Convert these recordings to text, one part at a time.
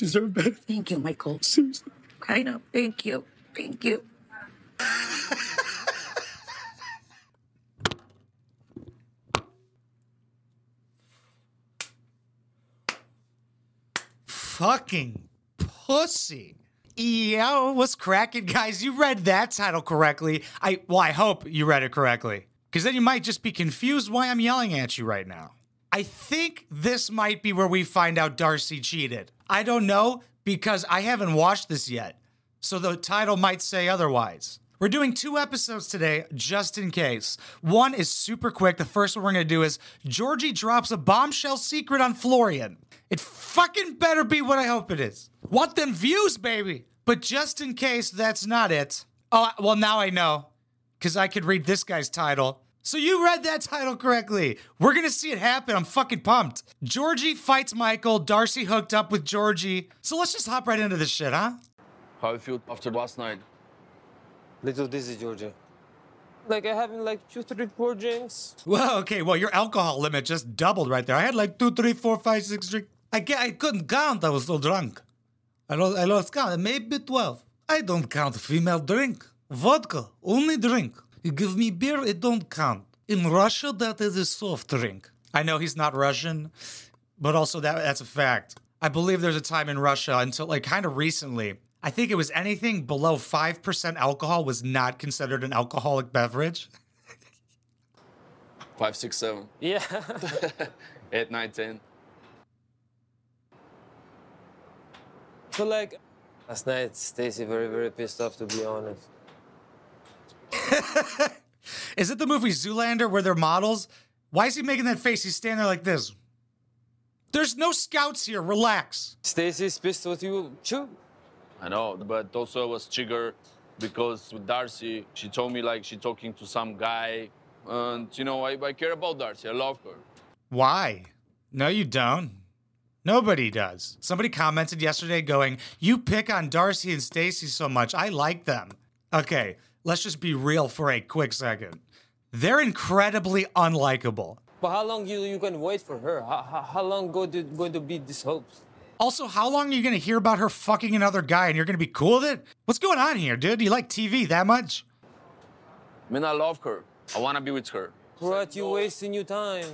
deserve better. Thank you, Michael. Seriously. I know. Thank you. Thank you. Fucking pussy. Yo, what's cracking, guys? You read that title correctly. I well, I hope you read it correctly. Because then you might just be confused why I'm yelling at you right now. I think this might be where we find out Darcey cheated. I don't know because I haven't watched this yet. So the title might say otherwise. We're doing two episodes today, just in case. One is super quick. The first one we're gonna do is Georgi drops a bombshell secret on Florian. It fucking better be what I hope it is. Want them views, baby. But just in case that's not it. Oh, well, now I know. Because I could read this guy's title. So you read that title correctly. We're gonna see it happen. I'm fucking pumped. Georgi fights Michael. Darcey hooked up with Georgi. So let's just hop right into this shit, huh? How you feel after last night? Little dizzy, Georgia. Like I having like two, three, four drinks. Well, okay. Well, your alcohol limit just doubled right there. I had like two, three, four, five, six drinks. I, ca- I couldn't count. I was so drunk. I lost, I lost count. Maybe 12. I don't count female drink. Vodka, only drink. You give me beer, it don't count. In Russia, that is a soft drink. I know he's not Russian, but also that that's a fact. I believe there's a time in Russia until like kind of recently. I think it was anything below 5% alcohol was not considered an alcoholic beverage. Five, six, seven, Yeah. eight, nine, ten. so like last night, Stacey very, very pissed off to be honest. Is it the movie Zoolander where they're models? Why is he making that face? He's standing there like this. There's no scouts here. Relax. Stacey's pissed with you too. I know, but also I was triggered because with Darcey, she told me like she talking to some guy, and you know I, I care about Darcey. I love her. Why? No, you don't. Nobody does. Somebody commented yesterday going, You pick on Darcey and Stacey so much. I like them. Okay, let's just be real for a quick second. They're incredibly unlikable. But how long you you gonna wait for her? How, how, how long go to, going to be this hopes? Also, how long are you going to hear about her fucking another guy and you're going to be cool with it? What's going on here, dude? Do you like TV that much? I mean, I love her. I wanna be with her. What you wasting your time?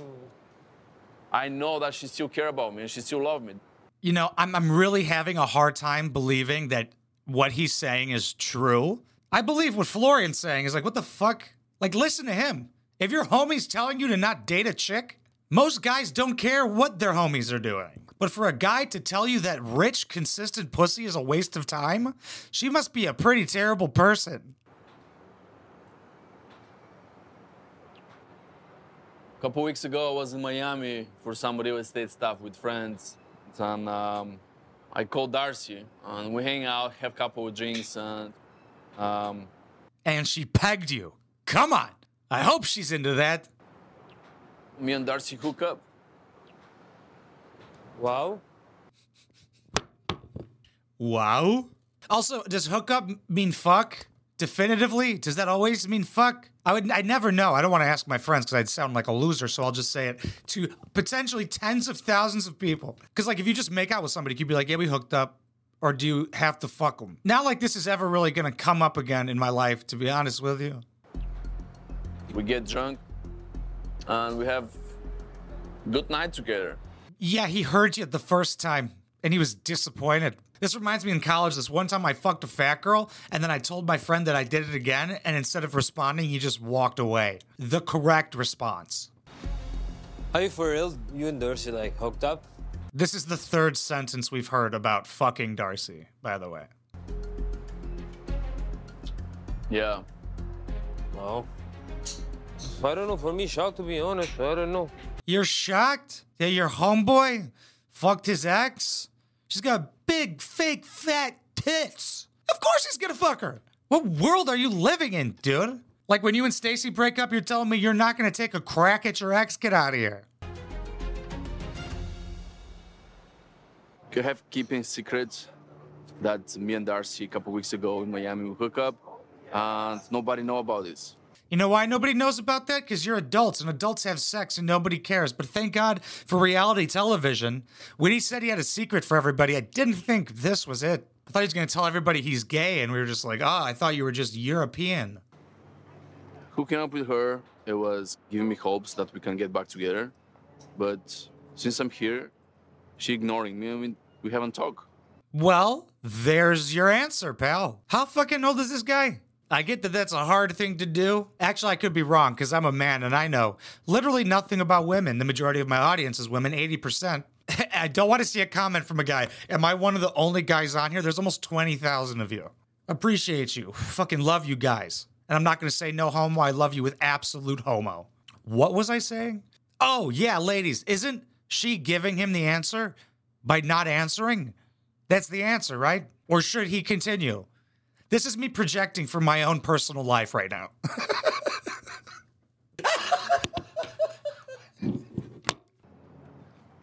I know that she still care about me and she still love me. You know, I'm, I'm really having a hard time believing that what he's saying is true. I believe what Florian's saying is like, what the fuck? Like, listen to him. If your homie's telling you to not date a chick, most guys don't care what their homies are doing. But for a guy to tell you that rich, consistent pussy is a waste of time, she must be a pretty terrible person. A couple weeks ago, I was in Miami for some real estate stuff with friends, and um, I called Darcey, and we hang out, have a couple of drinks, and um, And she pegged you. Come on. I hope she's into that. me and Darcey hook up. Wow. Wow. Also, does hookup mean fuck? Definitively? Does that always mean fuck? I would I never know. I don't want to ask my friends because I'd sound like a loser, so I'll just say it to potentially tens of thousands of people. Because like if you just make out with somebody, you'd be like, yeah, we hooked up. Or do you have to fuck them? Not like this is ever really gonna come up again in my life, to be honest with you. We get drunk, and we have good night together. Yeah, he heard you the first time and he was disappointed. This reminds me in college, this one time I fucked a fat girl and then I told my friend that I did it again and instead of responding, he just walked away. The correct response. Are you for real? You and Darcey like hooked up? This is the third sentence we've heard about fucking Darcey, by the way. Yeah. Wow. I don't know. For me, shocked to be honest. I don't know. You're shocked that your homeboy fucked his ex? She's got big, fake, fat tits. Of course he's gonna fuck her. What world are you living in, dude? Like when you and Stacey break up, you're telling me you're not gonna take a crack at your ex? Get out of here. You have keeping secrets that me and Darcey a couple weeks ago in Miami we hook up, and nobody know about this. You know why nobody knows about that? Because you're adults and adults have sex and nobody cares. But thank God for reality television. When he said he had a secret for everybody, I didn't think this was it. I thought he was going to tell everybody he's gay, and we were just like, oh, I thought you were just European. hooking up with her, it was giving me hopes that we can get back together. But since I'm here, she ignoring me. I mean, we haven't talked. Well, there's your answer, pal. How fucking old is this guy? I get that that's a hard thing to do. Actually, I could be wrong because I'm a man and I know literally nothing about women. The majority of my audience is women, 80%. I don't want to see a comment from a guy. Am I one of the only guys on here? There's almost 20,000 of you. Appreciate you. Fucking love you guys. And I'm not going to say no homo. I love you with absolute homo. What was I saying? Oh, yeah, ladies, isn't she giving him the answer by not answering? That's the answer, right? Or should he continue? This is me projecting from my own personal life right now.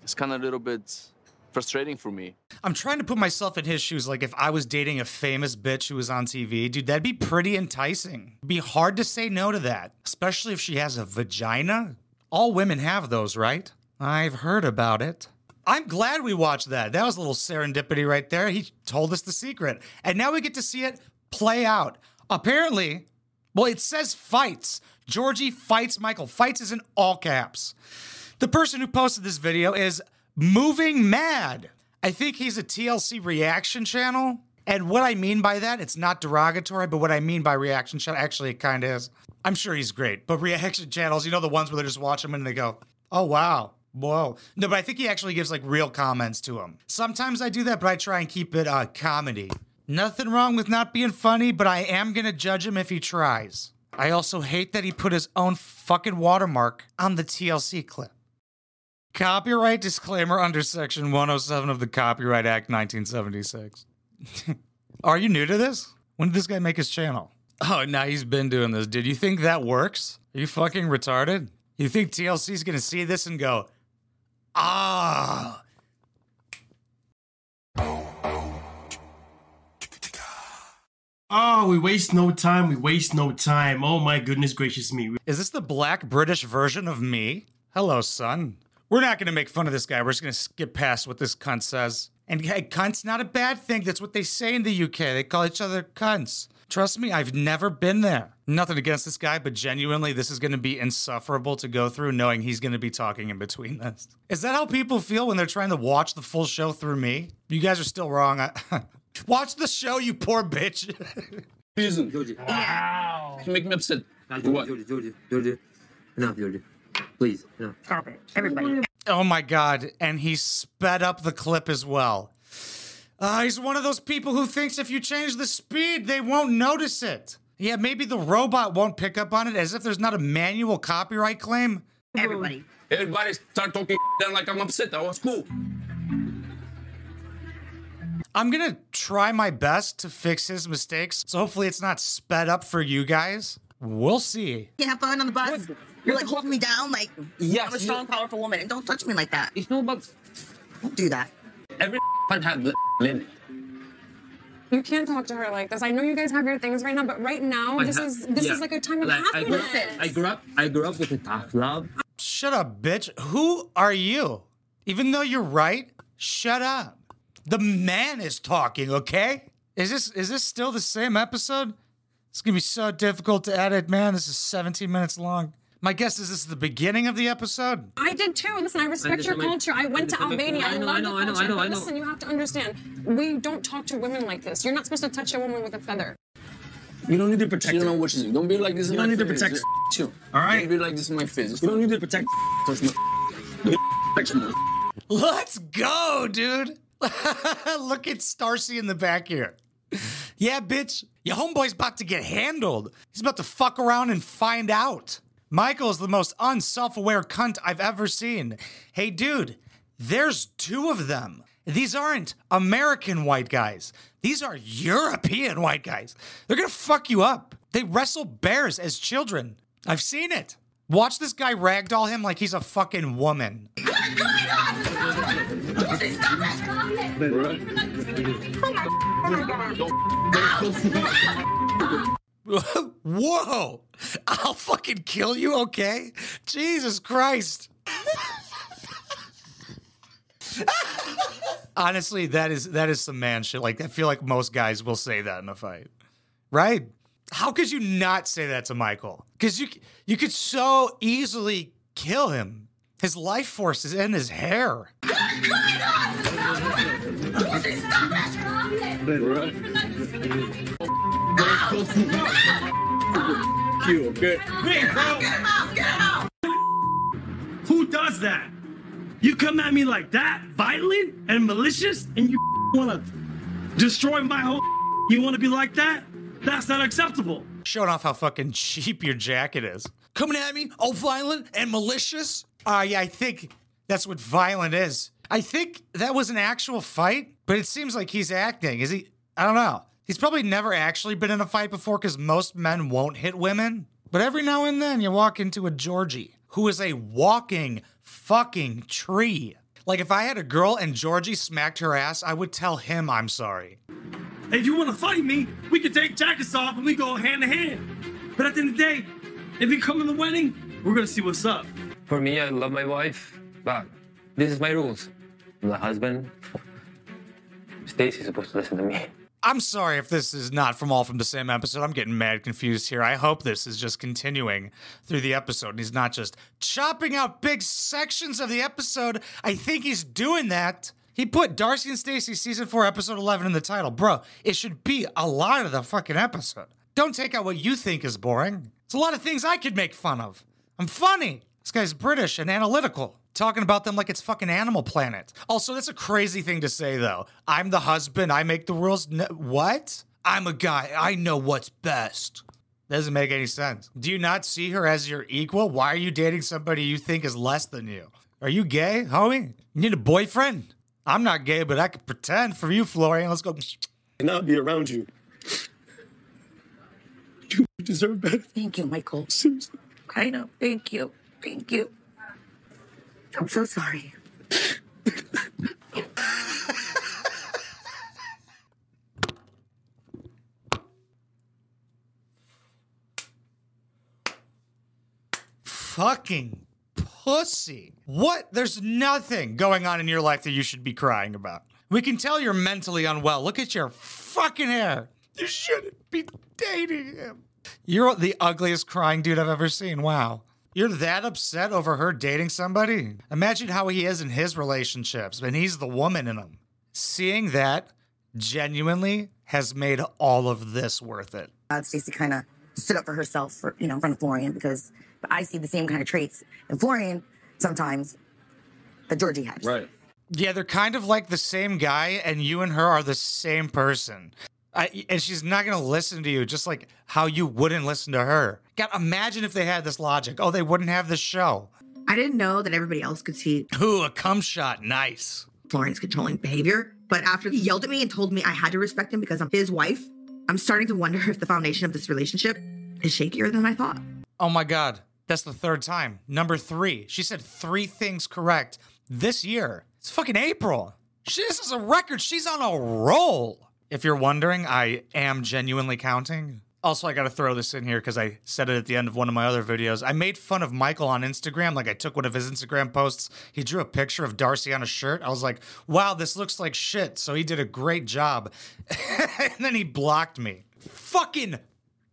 It's kind of a little bit frustrating for me. I'm trying to put myself in his shoes. Like, if I was dating a famous bitch who was on TV, dude, that'd be pretty enticing. It'd be hard to say no to that, especially if she has a vagina. All women have those, right? I've heard about it. I'm glad we watched that. That was a little serendipity right there. He told us the secret. And now we get to see it play out. Apparently, well, it says fights. Georgi fights Michael. Fights is in all caps. The person who posted this video is Moving Mad. I think he's a TLC reaction channel. And what I mean by that, it's not derogatory, but what I mean by reaction channel, actually, it kind of is. I'm sure he's great, but reaction channels, you know, the ones where they just watch him and they go, oh, wow. Whoa. No, but I think he actually gives like real comments to him. Sometimes I do that, but I try and keep it uh, comedy. Nothing wrong with not being funny, but I am going to judge him if he tries. I also hate that he put his own fucking watermark on the TLC clip. Copyright disclaimer under Section 107 of the Copyright Act 1976. Are you new to this? When did this guy make his channel? Oh, now he's been doing this. Did you think that works? Are you fucking retarded? You think TLC's gonna see this and go, ah. Oh, we waste no time. We waste no time. Oh my goodness gracious me. Is this the black British version of me? Hello, son. We're not gonna make fun of this guy. We're just gonna skip past what this cunt says. And hey, cunt's not a bad thing. That's what they say in the UK. They call each other cunts. Trust me, I've never been there. Nothing against this guy, but genuinely, this is going to be insufferable to go through knowing he's going to be talking in between this. Is that how people feel when they're trying to watch the full show through me? You guys are still wrong. I- watch the show, you poor bitch. Reason. Georgi. You make me upset. What? Georgi, Georgi, Georgi. Enough, Georgi. Please, enough. Stop it. Everybody. oh my God. And he sped up the clip as well. Uh, he's one of those people who thinks if you change the speed, they won't notice it. Yeah, maybe the robot won't pick up on it as if there's not a manual copyright claim. Everybody. Everybody start talking then like I'm upset. That was cool. I'm gonna try my best to fix his mistakes, so hopefully it's not sped up for you guys. We'll see. You have fun on the bus. You're like holding me down, like Yes, I'm a strong, powerful woman, and don't touch me like that. It's not about Don't do that. Every fun had limit. You can't talk to her like this. I know you guys have your things right now, but right now this ha- is this yeah. is like a time of Like, I grew, happiness. up, I grew up. I grew up with a tough love. Shut up, bitch. Who are you? Even though you're right, shut up. The man is talking, okay? Is this is this still the same episode? It's gonna be so difficult to edit, man. This is 17 minutes long. My guess is this is the beginning of the episode. I did too. Listen, I respect your culture. I went to Albania. I, I love I know, the I know. I know, but I know. listen, you have to understand. We don't talk to women like this. You're not supposed to touch a woman with a feather. You don't need to protect You don't know what she's doing. Don't be like this in You my don't need to protect- Just Chill. All right. Don't be like this in my face. You don't need to protect. touch my- Let's go, dude. Look at Starcy in the back here. Yeah, bitch. Your homeboy's about to get handled. He's about to fuck around and find out. Michael is the most unself aware cunt I've ever seen. Hey, dude, there's two of them. These aren't American white guys. These are European white guys. They're gonna fuck you up. They wrestle bears as children. I've seen it. Watch this guy ragdoll him like he's a fucking woman. Whoa! I'll fucking kill you, okay? Jesus Christ. Honestly, that is that is some man shit. Like I feel like most guys will say that in a fight. Right? How could you not say that to Michael? Cuz you you could so easily kill him. His life force is in his hair. You okay? Wait, bro. Who does that? You come at me like that, violent and malicious, and you want to destroy my whole. You want to be like that? That's not acceptable. Showing off how fucking cheap your jacket is. Coming at me, all violent and malicious? Uh, yeah, I think that's what violent is. I think that was an actual fight, but it seems like he's acting. Is he? I don't know. He's probably never actually been in a fight before because most men won't hit women. But every now and then you walk into a Georgi who is a walking fucking tree. Like if I had a girl and Georgi smacked her ass, I would tell him I'm sorry. If you want to fight me, we can take jackets off and we go hand to hand. But at the end of the day, if you come in the wedding, we're gonna see what's up. For me, I love my wife, but this is my rules. I'm the husband. Stacey's supposed to listen to me. I'm sorry if this is not from all from the same episode. I'm getting mad confused here. I hope this is just continuing through the episode and he's not just chopping out big sections of the episode. I think he's doing that. He put Darcey and Stacey season 4 episode 11 in the title. Bro, it should be a lot of the fucking episode. Don't take out what you think is boring. It's a lot of things I could make fun of. I'm funny. This guy's British and analytical. Talking about them like it's fucking Animal Planet. Also, that's a crazy thing to say, though. I'm the husband. I make the rules. No, what? I'm a guy. I know what's best. Doesn't make any sense. Do you not see her as your equal? Why are you dating somebody you think is less than you? Are you gay, homie? You need a boyfriend? I'm not gay, but I could pretend for you, Florian. Let's go. And I'll be around you. You deserve better. Thank you, Michael. Seriously. I know. Thank you. Thank you. I'm so sorry. Fucking pussy. What? There's nothing going on in your life that you should be crying about. We can tell you're mentally unwell. Look at your fucking hair. You shouldn't be dating him. You're the ugliest crying dude I've ever seen. Wow. You're that upset over her dating somebody? Imagine how he is in his relationships, and he's the woman in them. Seeing that genuinely has made all of this worth it. Uh, Stacey kind of stood up for herself, for, you know, in front of Florian because I see the same kind of traits in Florian sometimes that Georgi has. Right. Yeah, they're kind of like the same guy, and you and her are the same person. I, and she's not going to listen to you, just like how you wouldn't listen to her. God, imagine if they had this logic. Oh, they wouldn't have this show. I didn't know that everybody else could see Ooh, a cum shot. Nice. Florian's controlling behavior. But after he yelled at me and told me I had to respect him because I'm his wife, I'm starting to wonder if the foundation of this relationship is shakier than I thought. Oh my God. That's the third time. Number three. She said three things correct this year. It's fucking April. She, this is a record. She's on a roll. If you're wondering, I am genuinely counting. Also, I got to throw this in here because I said it at the end of one of my other videos. I made fun of Michael on Instagram. Like, I took one of his Instagram posts. He drew a picture of Darcey on a shirt. I was like, wow, this looks like shit. So he did a great job. and then he blocked me. Fucking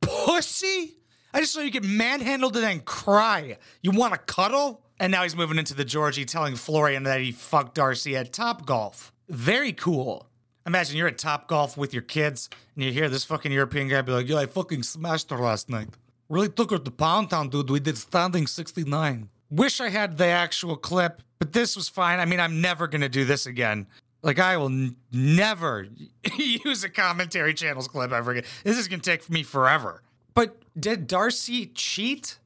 pussy. I just saw you get manhandled and then cry. You want to cuddle? And now he's moving into the Georgi telling Florian that he fucked Darcey at Top Golf. Very cool. Imagine you're at Top Golf with your kids and you hear this fucking European guy be like, Yo, I fucking smashed her last night. Really took her to Pound Town, dude. We did standing 69. Wish I had the actual clip, but this was fine. I mean, I'm never to do this again. Like, I will n- never use a commentary channel's clip ever again. This is to take me forever. But did Darcey cheat?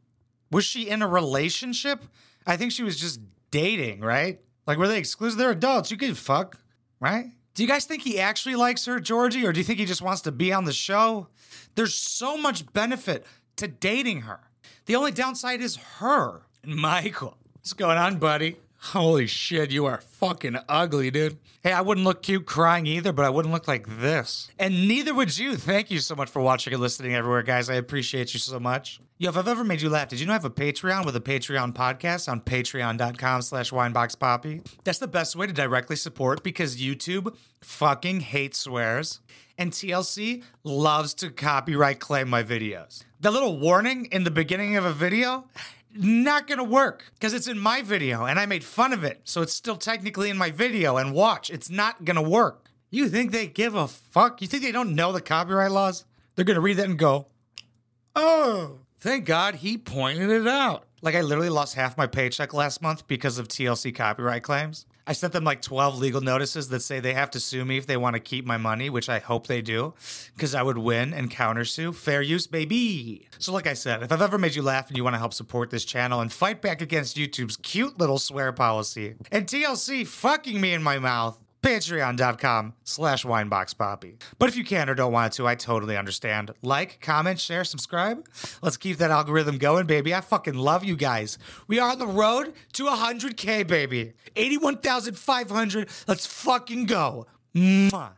Was she in a relationship? I think she was just dating, right? Like, were they exclusive? They're adults. You could fuck, right? Do you guys think he actually likes her, Georgi, or do you think he just wants to be on the show? There's so much benefit to dating her. The only downside is her. And Michael, what's going on, buddy? Holy shit, you are fucking ugly, dude. Hey, I wouldn't look cute crying either, but I wouldn't look like this. And neither would you. Thank you so much for watching and listening everywhere, guys. I appreciate you so much. Yo, if I've ever made you laugh, did you know I have a Patreon with a Patreon podcast on patreon.com slash wineboxpapi? That's the best way to directly support because YouTube fucking hates swears and TLC loves to copyright claim my videos. The little warning in the beginning of a video, not gonna work because it's in my video and I made fun of it. So it's still technically in my video. And watch, it's not gonna work. You think they give a fuck? You think they don't know the copyright laws? They're gonna read that and go, oh, thank God he pointed it out. Like I literally lost half my paycheck last month because of TLC copyright claims. I sent them like 12 legal notices that say they have to sue me if they want to keep my money, which I hope they do, because I would win and countersue. Fair use, baby. So, like I said, if I've ever made you laugh and you want to help support this channel and fight back against YouTube's cute little swear policy and TLC fucking me in my mouth, patreon.com slash wineboxpapi. But if you can or don't want to, I totally understand. Like, comment, share, subscribe. Let's keep that algorithm going, baby. I fucking love you guys. We are on the road to 100K, baby. 81,500. Let's fucking go. Mwah.